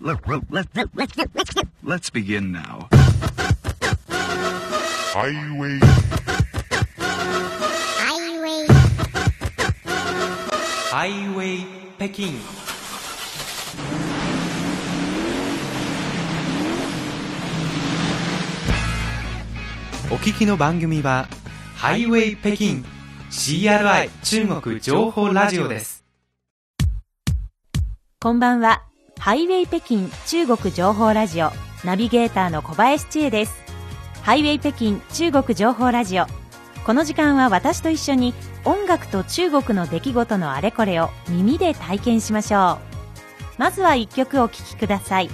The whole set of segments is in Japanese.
Let, let, let, let, let, let, let's begin now. Highway Highway ハイウェイ北京お聞きの番組はハイウェイ北京 CRI 中国情報ラジオですこんばんは。ハイウェイ北京中国情報ラジオナビゲーターの小林千恵です。ハイウェイ北京中国情報ラジオ。この時間は私と一緒に音楽と中国の出来事のあれこれを耳で体験しましょう。まずは一曲お聴きください。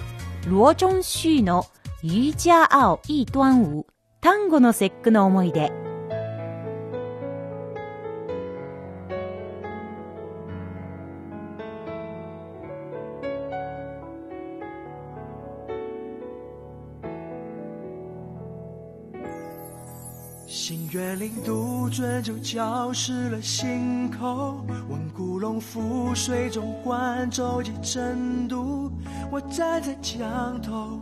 ローチョンシーのユージャーアオイートワンウ単語の節句の思い出。月令杜鹃就浇湿了心口，问古龙覆水中观舟楫争渡。我站在江头，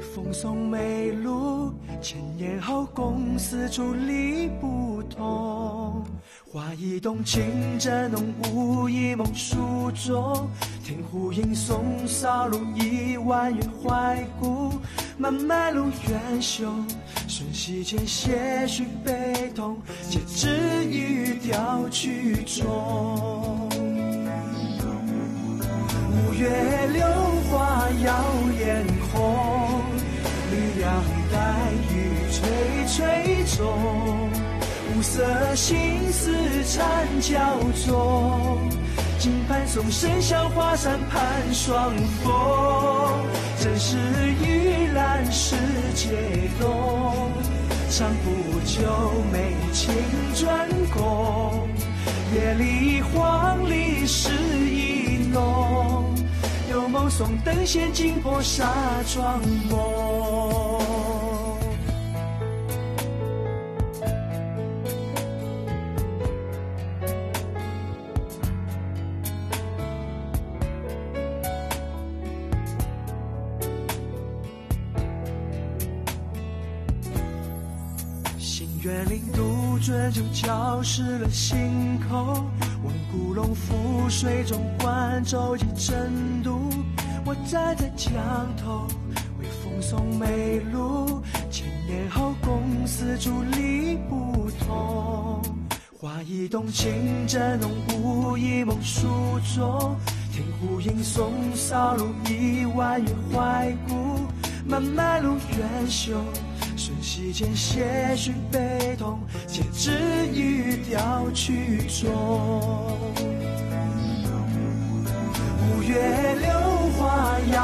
风送梅露。千年后，共思处理不同。花一动，情正浓，雾一梦书中。听湖影松，扫路一弯月怀古。漫漫路远修，瞬息间些许悲痛，皆止于调曲中。五月榴花耀眼红，带雨垂垂中。五色心思缠交中，金盘送生香花扇盼双峰。正是玉兰世界东，长不久美情专攻。夜里黄鹂诗意浓，有梦送灯仙惊破纱窗梦。新月令杜鹃就浇湿了心口，问古龙覆水中观舟楫争渡。我站在江头，为风送梅露。千年后，共思处理不同。花一动，情正浓，雾一梦书中。天湖影松，扫路一弯月怀古。漫漫路远修。瞬息间些许悲痛，皆止于调曲中。月榴花耀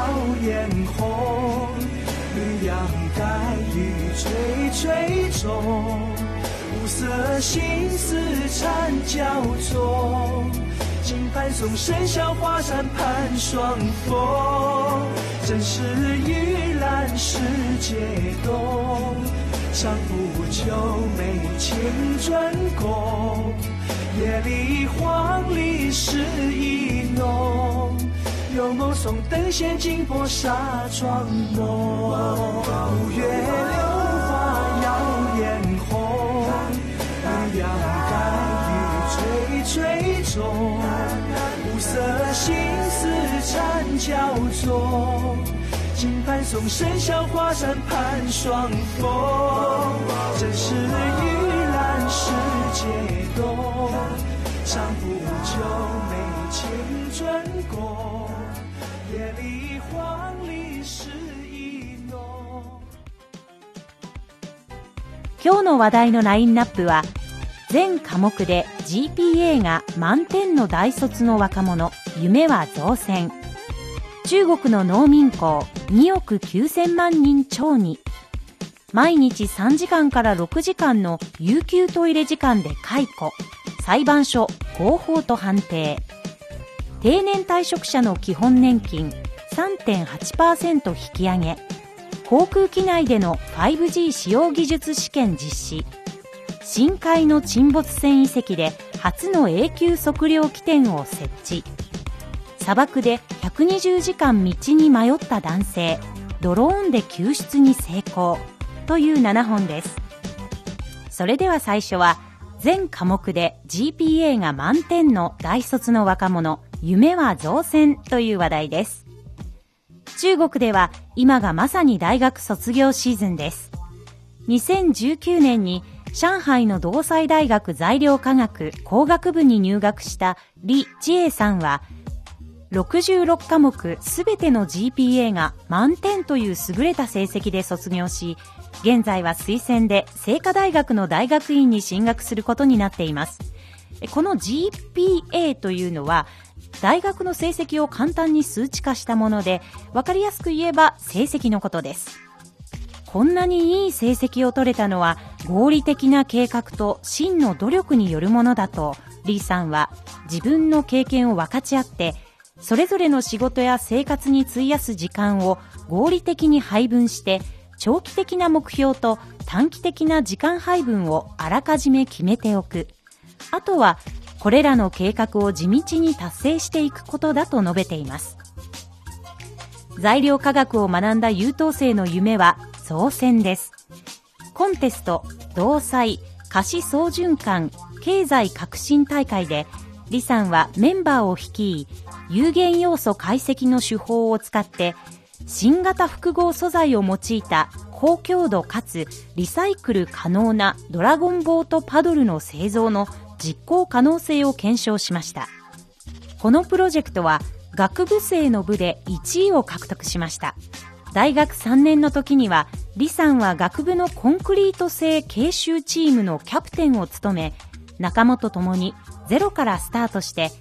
眼红，绿杨带雨垂垂中。五色心思缠交中，金盘送生香花扇盼双峰。正是玉兰世界东，长不久美情专攻。夜里黄鹂诗意浓，有梦送灯仙惊破纱窗梦。五月榴花耀眼红，绿杨带雨垂垂中。五色心思缠交中，金盘送生香花扇盼双峰。正是玉兰世界东，长不久美情专攻。夜里黄鹂诗意浓。今日の話題のラインナップは全科目で GPA が満点の大卒の若者夢は造船中国の農民工2億9000万人超に毎日3時間から6時間の有給トイレ時間で解雇裁判所合法と判定定年退職者の基本年金3.8%引き上げ航空機内での 5G 使用技術試験実施深海の沈没船遺跡で初の永久測量起点を設置砂漠で120時間道に迷った男性ドローンで救出に成功という7本です。それでは最初は全科目で GPA が満点の大卒の若者夢は造船という話題です中国では今がまさに大学卒業シーズンです2019年に上海の同済大学材料科学工学部に入学した李智恵さんは66科目すべての GPA が満点という優れた成績で卒業し、現在は推薦で清華大学の大学院に進学することになっています。この GPA というのは、大学の成績を簡単に数値化したもので、わかりやすく言えば成績のことです。こんなにいい成績を取れたのは合理的な計画と真の努力によるものだと、リーさんは自分の経験を分かち合ってそれぞれの仕事や生活に費やす時間を合理的に配分して長期的な目標と短期的な時間配分をあらかじめ決めておくあとはこれらの計画を地道に達成していくことだと述べています。材料科学を学んだ優等生の夢は造船です。コンテスト同祭可視総循環経済革新大会で李さんはメンバーを率い有限要素解析の手法を使って新型複合素材を用いた高強度かつリサイクル可能なドラゴンボートパドルの製造の実行可能性を検証しましたこのプロジェクトは学部生の部で1位を獲得しました大学3年の時には李さんは学部のコンクリート製研修チームのキャプテンを務め仲間と共にゼロからスタートして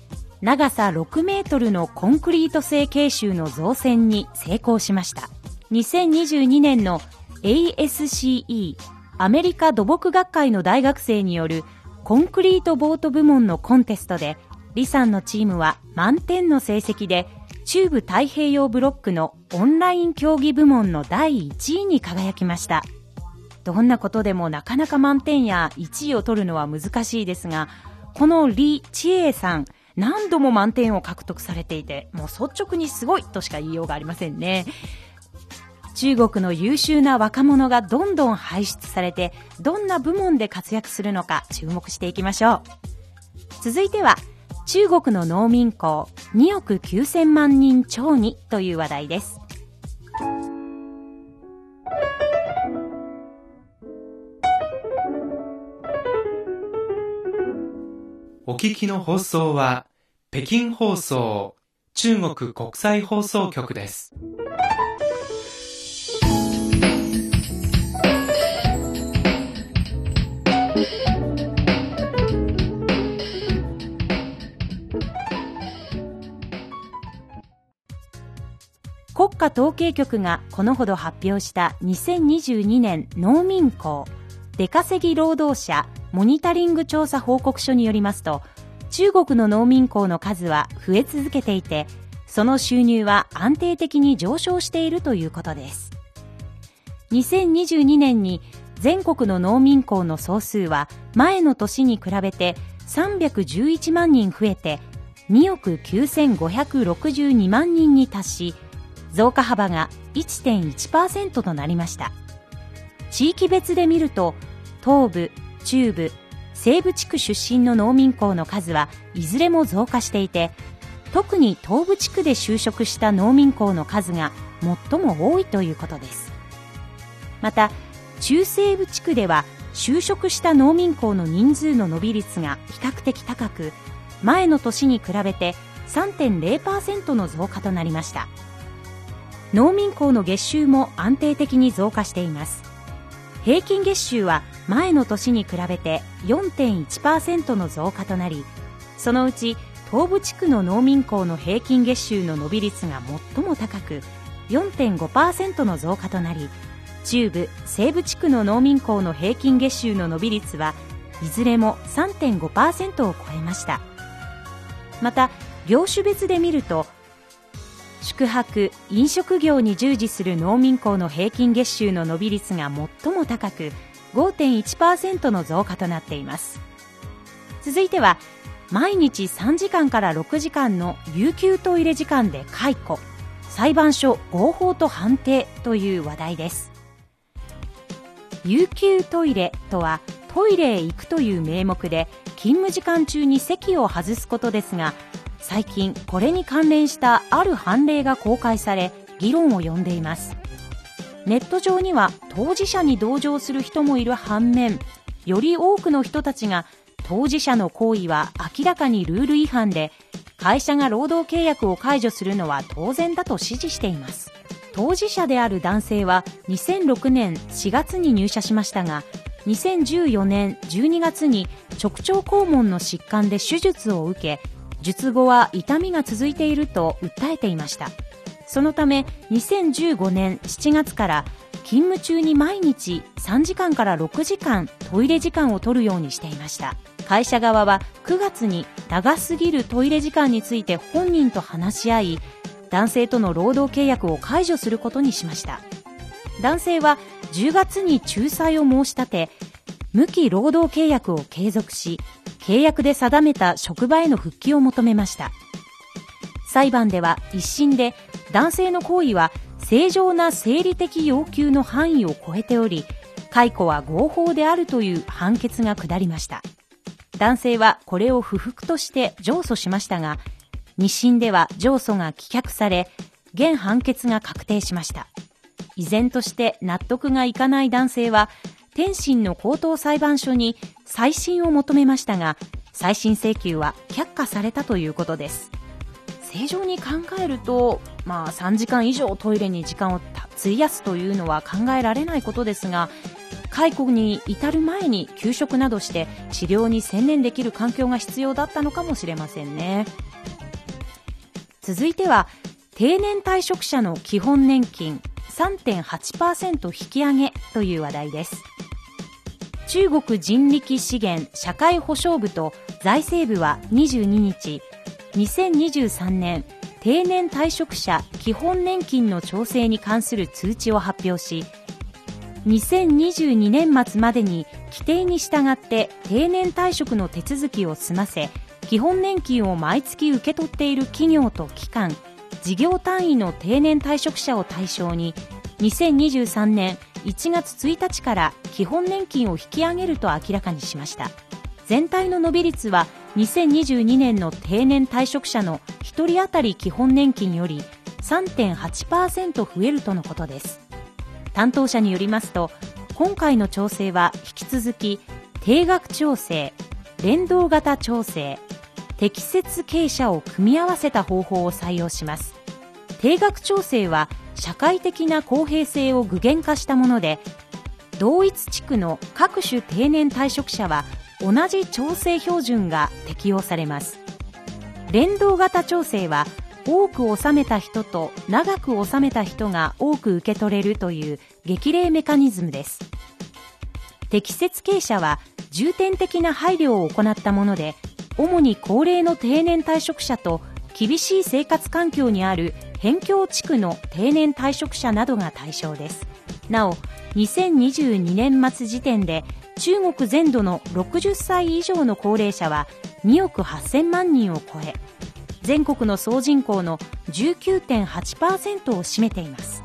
長さ6メートルのコンクリート製軽舟の造船に成功しました。2022年の ASCE アメリカ土木学会の大学生によるコンクリートボート部門のコンテストで李さんのチームは満点の成績で中部太平洋ブロックのオンライン競技部門の第1位に輝きました。どんなことでもなかなか満点や1位を取るのは難しいですが、この李知恵さん、何度も満点を獲得されていて、もう率直にすごいとしか言いようがありませんね。中国の優秀な若者がどんどん輩出されて、どんな部門で活躍するのか注目していきましょう。続いては、中国の農民校2億9000万人超にという話題です。お聞きの放送は、北京放送、中国国際放送局です。国家統計局がこのほど発表した2022年農民工出稼ぎ労働者モニタリング調査報告書によりますと、中国の農民工の数は増え続けていて、その収入は安定的に上昇しているということです。2022年に全国の農民工の総数は前の年に比べて311万人増えて2億9562万人に達し、増加幅が1.1%となりました。地域別で見ると、東部、中部、西部地区出身の農民工の数はいずれも増加していて、特に東部地区で就職した農民工の数が最も多いということです。また、中西部地区では就職した農民工の人数の伸び率が比較的高く、前の年に比べて3.0%の増加となりました。農民工の月収も安定的に増加しています。平均月収は前の年に比べて4.1%の増加となりそのうち東部地区の農民工の平均月収の伸び率が最も高く4.5%の増加となり中部西部地区の農民工の平均月収の伸び率はいずれも3.5%を超えましたまた業種別で見ると宿泊・飲食業に従事する農民工の平均月収の伸び率が最も高く5.1%の増加となっています。続いては毎日3時間から6時間の有給トイレ時間で解雇裁判所合法と判定という話題です。有給トイレとはトイレへ行くという名目で勤務時間中に席を外すことですが最近これに関連したある判例が公開され議論を呼んでいます。ネット上には当事者に同情する人もいる反面より多くの人たちが当事者の行為は明らかにルール違反で会社が労働契約を解除するのは当然だと支持しています。当事者である男性は2006年4月に入社しましたが2014年12月に直腸肛門の疾患で手術を受け術後は痛みが続いていると訴えていました。そのため2015年7月から勤務中に毎日3時間から6時間トイレ時間を取るようにしていました。会社側は9月に長すぎるトイレ時間について本人と話し合い男性との労働契約を解除することにしました。男性は10月に仲裁を申し立て無期労働契約を継続し契約で定めた職場への復帰を求めました。裁判では一審で男性の行為は正常な生理的要求の範囲を超えており解雇は合法であるという判決が下りました。男性はこれを不服として上訴しましたが二審では上訴が棄却され現判決が確定しました。依然として納得がいかない男性は天津の高等裁判所に再審を求めましたが再審請求は却下されたということです。正常に考えると、まあ、3時間以上トイレに時間を費やすというのは考えられないことですが解雇に至る前に休職などして治療に専念できる環境が必要だったのかもしれませんね。続いては定年退職者の基本年金3.8%引き上げという話題です。中国人力資源社会保障部と財政部は22日2023年定年退職者基本年金の調整に関する通知を発表し2022年末までに規定に従って定年退職の手続きを済ませ基本年金を毎月受け取っている企業と機関事業単位の定年退職者を対象に2023年1月1日から基本年金を引き上げると明らかにしました。全体の伸び率は2022年の定年退職者の1人当たり基本年金より3.8%増えるとのことです。担当者によりますと今回の調整は引き続き定額調整連動型調整適切傾斜を組み合わせた方法を採用します。定額調整は社会的な公平性を具現化したもので同一地区の各種定年退職者は同じ調整標準が適用されます。連動型調整は多く納めた人と長く納めた人が多く受け取れるという激励メカニズムです。適切傾斜は重点的な配慮を行ったもので主に高齢の定年退職者と厳しい生活環境にある辺境地区の定年退職者などが対象です。なお2022年末時点で中国全土の60歳以上の高齢者は2億8000万人を超え全国の総人口の19.8%を占めています。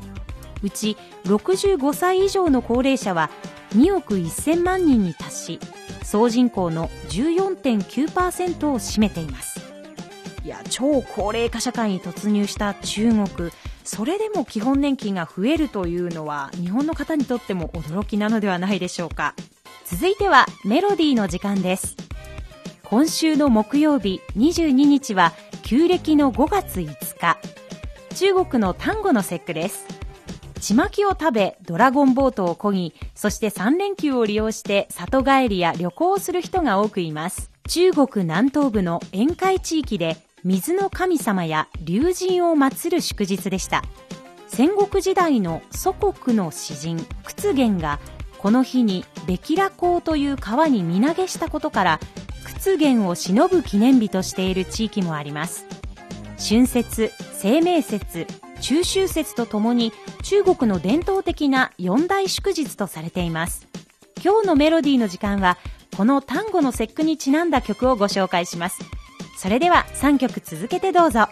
うち65歳以上の高齢者は2億1000万人に達し総人口の14.9%を占めています。いや超高齢化社会に突入した中国。それでも基本年金が増えるというのは日本の方にとっても驚きなのではないでしょうか。続いてはメロディーの時間です。今週の木曜日22日は旧暦の5月5日。中国の端午の節句です。ちまきを食べドラゴンボートを漕ぎそして3連休を利用して里帰りや旅行をする人が多くいます。中国南東部の沿海地域で水の神様や龍神を祀る祝日でした。戦国時代の祖国の詩人屈原がこの日にべきら港という川に身投げしたことから出現を忍ぶ記念日としている地域もあります。春節清明節中秋節とともに中国の伝統的な四大祝日とされています。今日のメロディーの時間はこの単語の節句にちなんだ曲をご紹介します。それでは3曲続けてどうぞ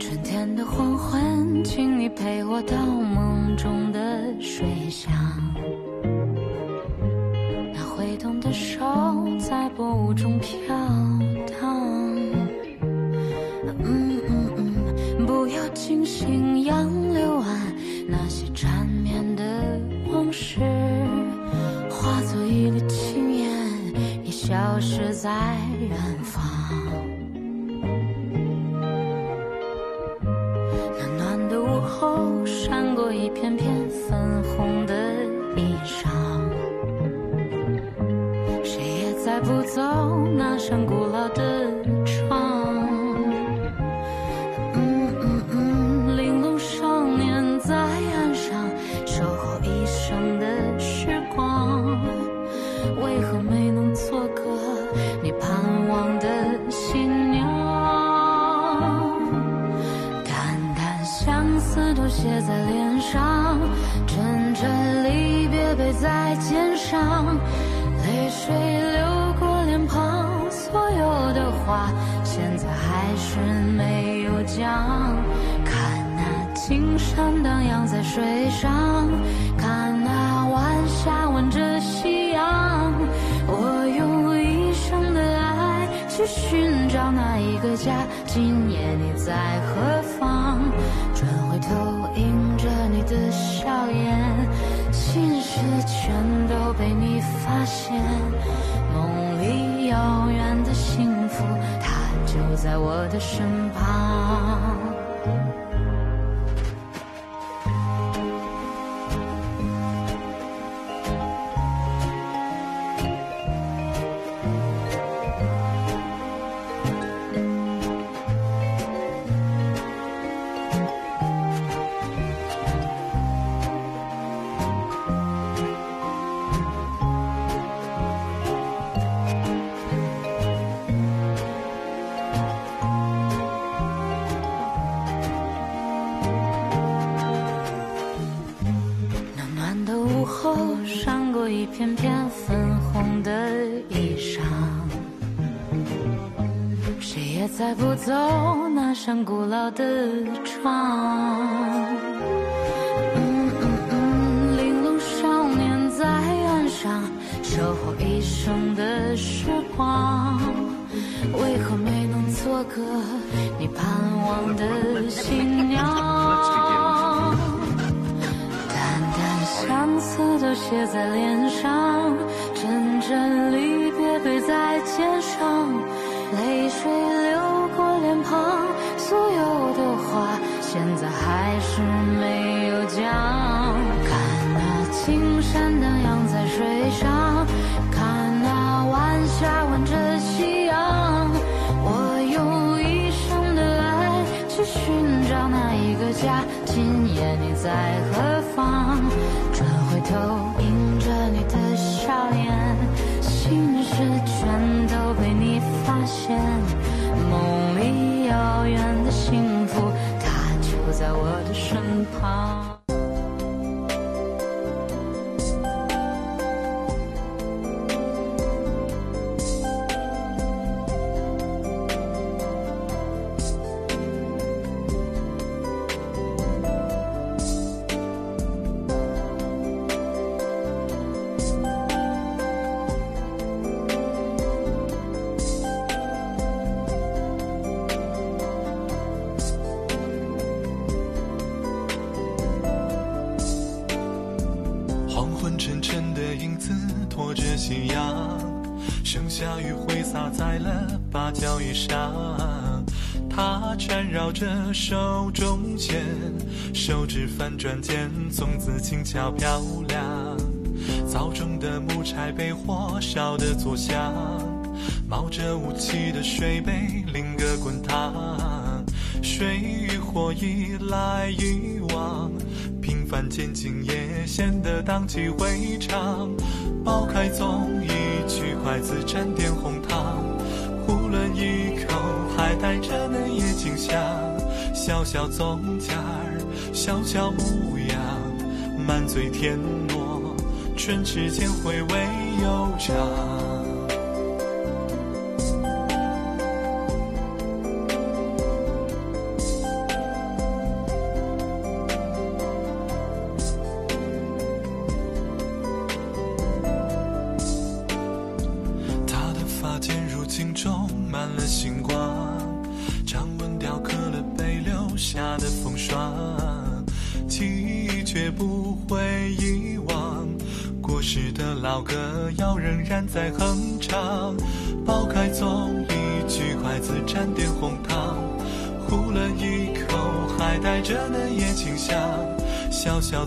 春天的黄昏，请你陪我到梦中的水乡。在波舞中飘写在脸上，阵阵离别背在肩上，泪水流过脸庞，所有的话现在还是没有讲。看那青山荡漾在水上，看那晚霞吻着夕阳，我用一生的爱去寻找那一个家。今夜你在何方？这全都被你发现。梦里遥远的幸福，它就在我的身旁。扇古老的窗。嗯嗯嗯，玲珑少年在岸上守候一生的时光，为何没能做个你盼望的新娘？淡淡相思都写在脸青山荡漾在水上，看那晚霞吻着夕阳，我用一生的爱去寻找那一个家。今夜你在何方？转回头迎着你的笑颜，心事全都被你发现。梦里遥远的幸福，它就在我的身旁。转间，粽子轻巧漂亮。灶中的木柴被火烧得作响，冒着雾气的水杯另个滚烫。水与火一来一往，平凡渐进也显得荡气回肠。剥开粽，一取筷子沾点红糖，囫囵一口，还带着嫩叶清香。小小粽夹儿，小巧模样，满嘴甜糯，唇齿间回味悠长。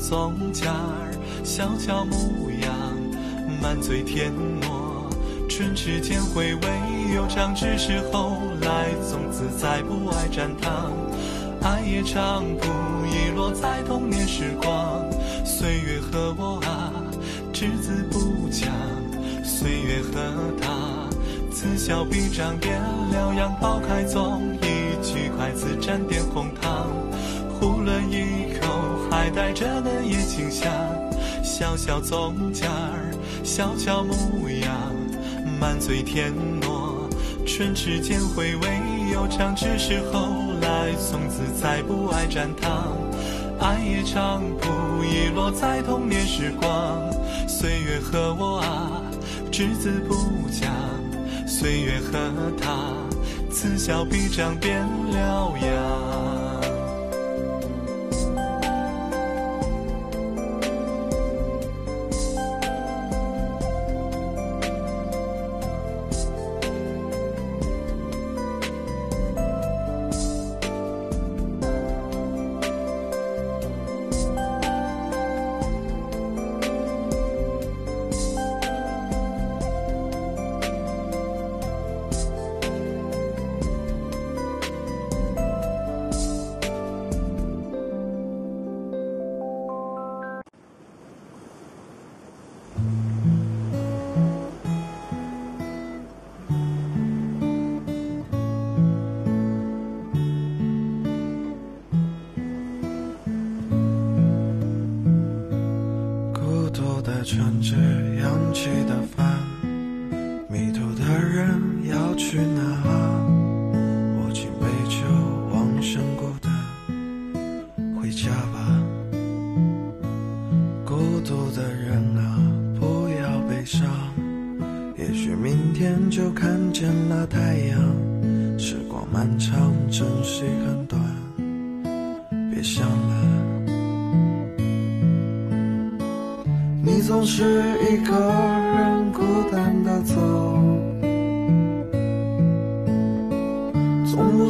小小粽夹儿，小巧模样，满嘴甜糯，唇齿间回味悠长。只是后来粽子再不爱蘸糖，爱也尝不遗落在童年时光。岁月和我啊，只字不讲。岁月和他，此消彼长变了样。剥开粽，一举筷子沾点红糖，囫囵一口，还带着嫩叶清香。小小粽夹儿，小巧模样，满嘴甜糯，唇齿间回味悠长。只是后来粽子再不爱蘸糖，爱也常不遗落在童年时光。岁月和我啊。只字不讲，岁月和他，此消彼长变了样。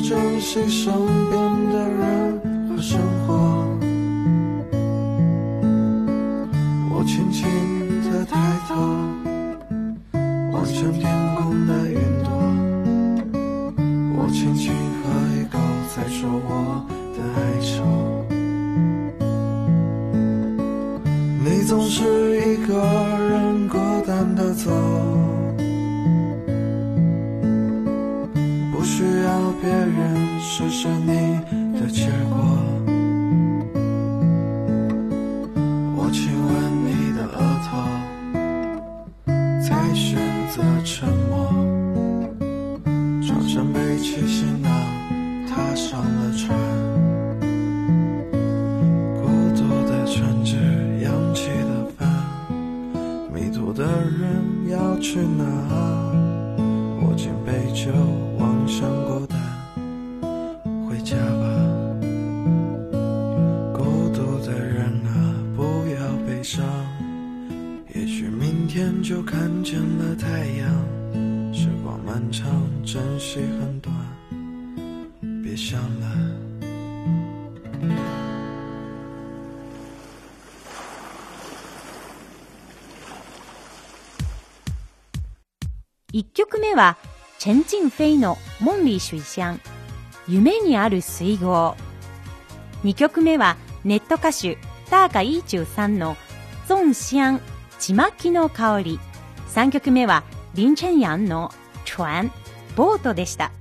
珍惜身边的人。1曲目は、チェンチンフェイのモンリー・シュイシャン、夢にある水郷。2曲目は、ネット歌手、ターカ・イーチューさんの「ゾンシャンちまきの香り」3曲目はリン・チェンヤンの「船」ボートでした。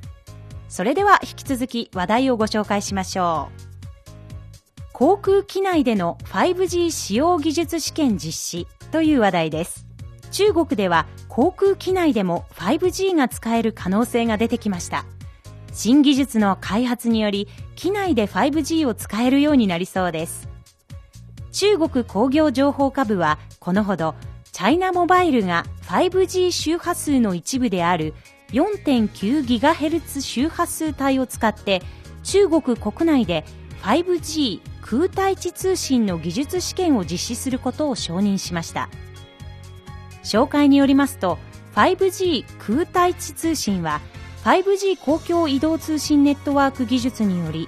それでは引き続き話題をご紹介しましょう。航空機内での 5G 使用技術試験実施。という話題です。中国では航空機内でも 5G が使える可能性が出てきました。新技術の開発により機内で 5G を使えるようになりそうです。中国工業情報科部はこのほどチャイナモバイルが 5G 周波数の一部である 4.9GHz 周波数帯を使って中国国内で 5G 空対地通信の技術試験を実施することを承認しました。紹介によりますと 5G 空対地通信は 5G 公共移動通信ネットワーク技術により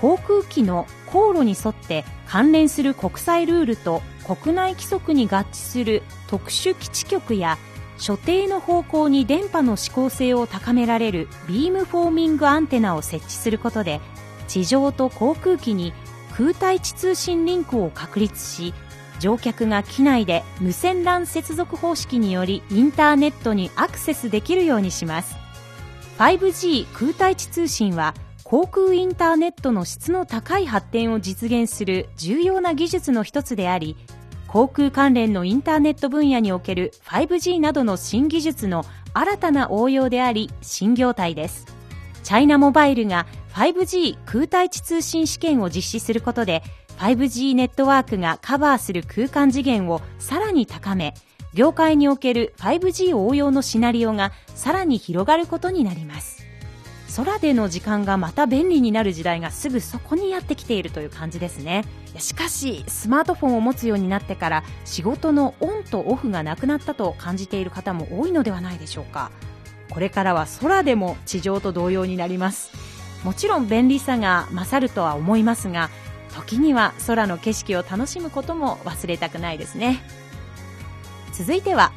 航空機の航路に沿って関連する国際ルールと国内規則に合致する特殊基地局や所定の方向に電波の指向性を高められるビームフォーミングアンテナを設置することで地上と航空機に空対地通信リンクを確立し乗客が機内で無線 LAN 接続方式によりインターネットにアクセスできるようにします。5G 空対地通信は航空インターネットの質の高い発展を実現する重要な技術の一つであり航空関連のインターネット分野における 5G などの新技術の新たな応用であり新業態です。チャイナモバイルが 5G 空対地通信試験を実施することで 5G ネットワークがカバーする空間次元をさらに高め業界における 5G 応用のシナリオがさらに広がることになります。空での時間がまた便利になる時代がすぐそこにやってきているという感じですね。しかしスマートフォンを持つようになってから仕事のオンとオフがなくなったと感じている方も多いのではないでしょうか。これからは空でも地上と同様になります。もちろん便利さが勝るとは思いますが時には空の景色を楽しむことも忘れたくないですね。続いては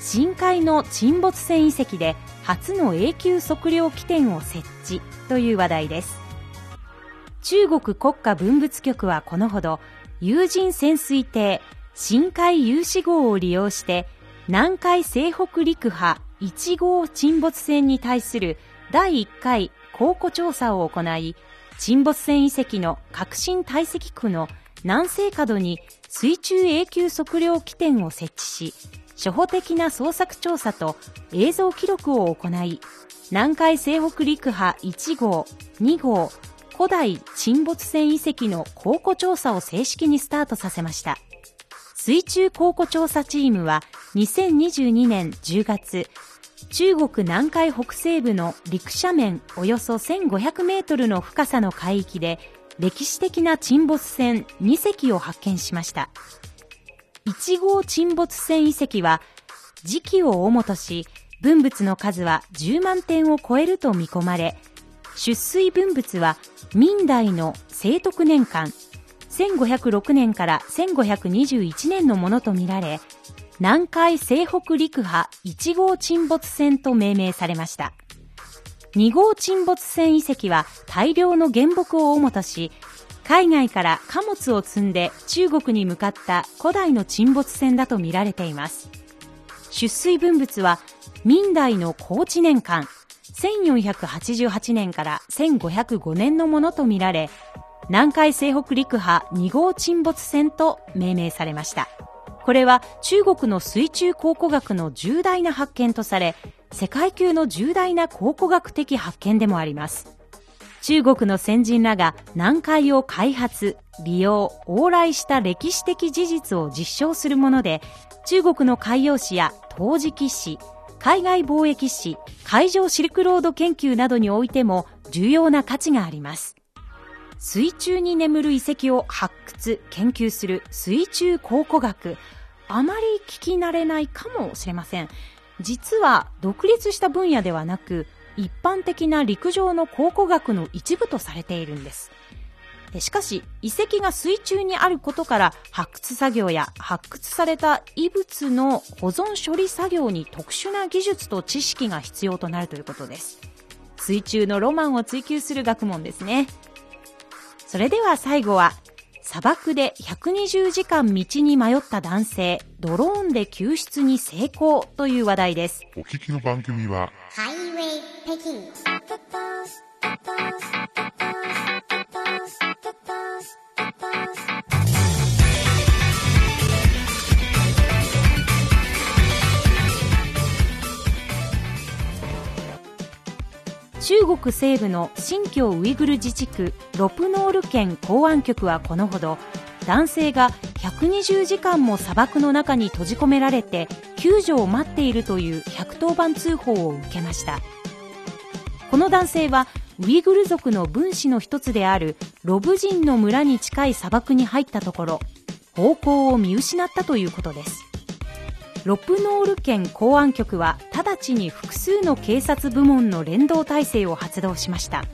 深海の沈没船遺跡で初の永久測量起点を設置という話題です。中国国家文物局はこのほど有人潜水艇深海有志号を利用して南海西北陸波1号沈没船に対する第1回考古調査を行い沈没船遺跡の革新堆積区の南西角に水中永久測量起点を設置し初歩的な捜索調査と映像記録を行い南海西北陸波1号2号古代沈没船遺跡の考古調査を正式にスタートさせました。水中考古調査チームは2022年10月中国南海北西部の陸斜面およそ1500メートルの深さの海域で歴史的な沈没船2隻を発見しました。1号沈没船遺跡は時期を主とし分物の数は10万点を超えると見込まれ出水分物は明代の清徳年間1506年から1521年のものとみられ南海西北陸波1号沈没船と命名されました。2号沈没船遺跡は大量の原木を主とし海外から貨物を積んで中国に向かった古代の沈没船だとみられています。出水分物は明代の高知年間1488年から1505年のものとみられ南海西北陸波2号沈没船と命名されました。これは中国の水中考古学の重大な発見とされ世界級の重大な考古学的発見でもあります。中国の先人らが南海を開発、利用、往来した歴史的事実を実証するもので、中国の海洋史や陶磁器史、海外貿易史、海上シルクロード研究などにおいても重要な価値があります。水中に眠る遺跡を発掘、研究する水中考古学。あまり聞き慣れないかもしれません。実は独立した分野ではなく、一般的な陸上の考古学の一部とされているんです。しかし、遺跡が水中にあることから発掘作業や発掘された遺物の保存処理作業に特殊な技術と知識が必要となるということです。水中のロマンを追求する学問ですね。それでは最後は、砂漠で120時間道に迷った男性、ドローンで救出に成功という話題です。お聞きの番組は、ハイウェイ北京中国西部の新疆ウイグル自治区ロプノール県公安局はこのほど男性が120時間も砂漠の中に閉じ込められて救助を待っているという110番通報を受けました。この男性はウイグル族の分子の一つであるロブ人の村に近い砂漠に入ったところ方向を見失ったということです。ロプノール県公安局は直ちに複数の警察部門の連動体制を発動しました。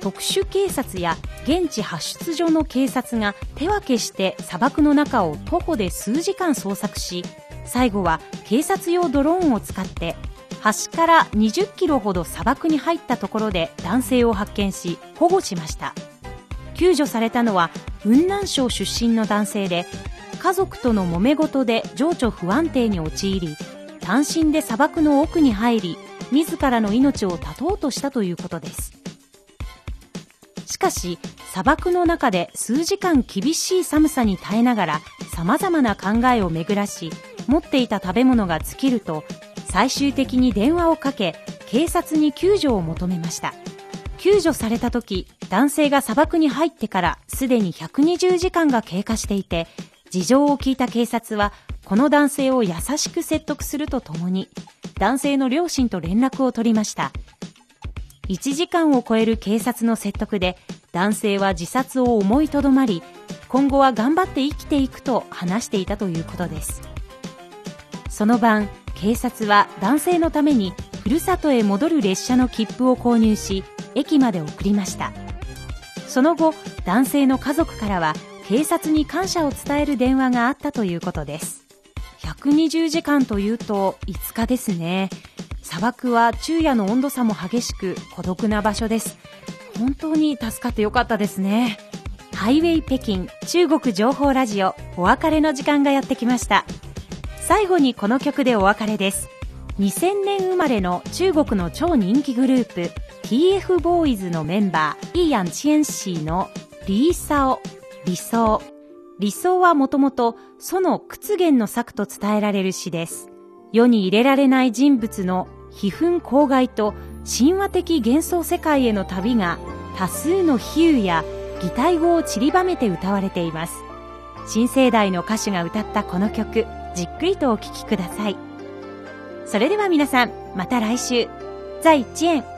特殊警察や現地発出所の警察が手分けして砂漠の中を徒歩で数時間捜索し最後は警察用ドローンを使って端から20キロほど砂漠に入ったところで男性を発見し保護しました。救助されたのは雲南省出身の男性で家族との揉め事で情緒不安定に陥り単身で砂漠の奥に入り自らの命を絶とうとしたということです。しかし砂漠の中で数時間厳しい寒さに耐えながら様々な考えを巡らし持っていた食べ物が尽きると最終的に電話をかけ警察に救助を求めました。救助された時男性が砂漠に入ってからすでに120時間が経過していて事情を聞いた警察はこの男性を優しく説得するとともに男性の両親と連絡を取りました。1時間を超える警察の説得で男性は自殺を思いとどまり今後は頑張って生きていくと話していたということです。その晩警察は男性のためにふるさとへ戻る列車の切符を購入し駅まで送りました。その後男性の家族からは警察に感謝を伝える電話があったということです。120時間というと5日ですね。砂漠は昼夜の温度差も激しく孤独な場所です。本当に助かってよかったですね。ハイウェイ北京中国情報ラジオお別れの時間がやってきました。最後にこの曲でお別れです。2000年生まれの中国の超人気グループ TF ボーイズのメンバーイーヤン・チェンシーのリーサオ。理想。理想はもともとその屈原の作と伝えられる詩です。世に入れられない人物の悲憤公害と神話的幻想世界への旅が多数の比喩や擬態語を散りばめて歌われています。新生代の歌手が歌ったこの曲じっくりとお聴きください。それでは皆さんまた来週。再见日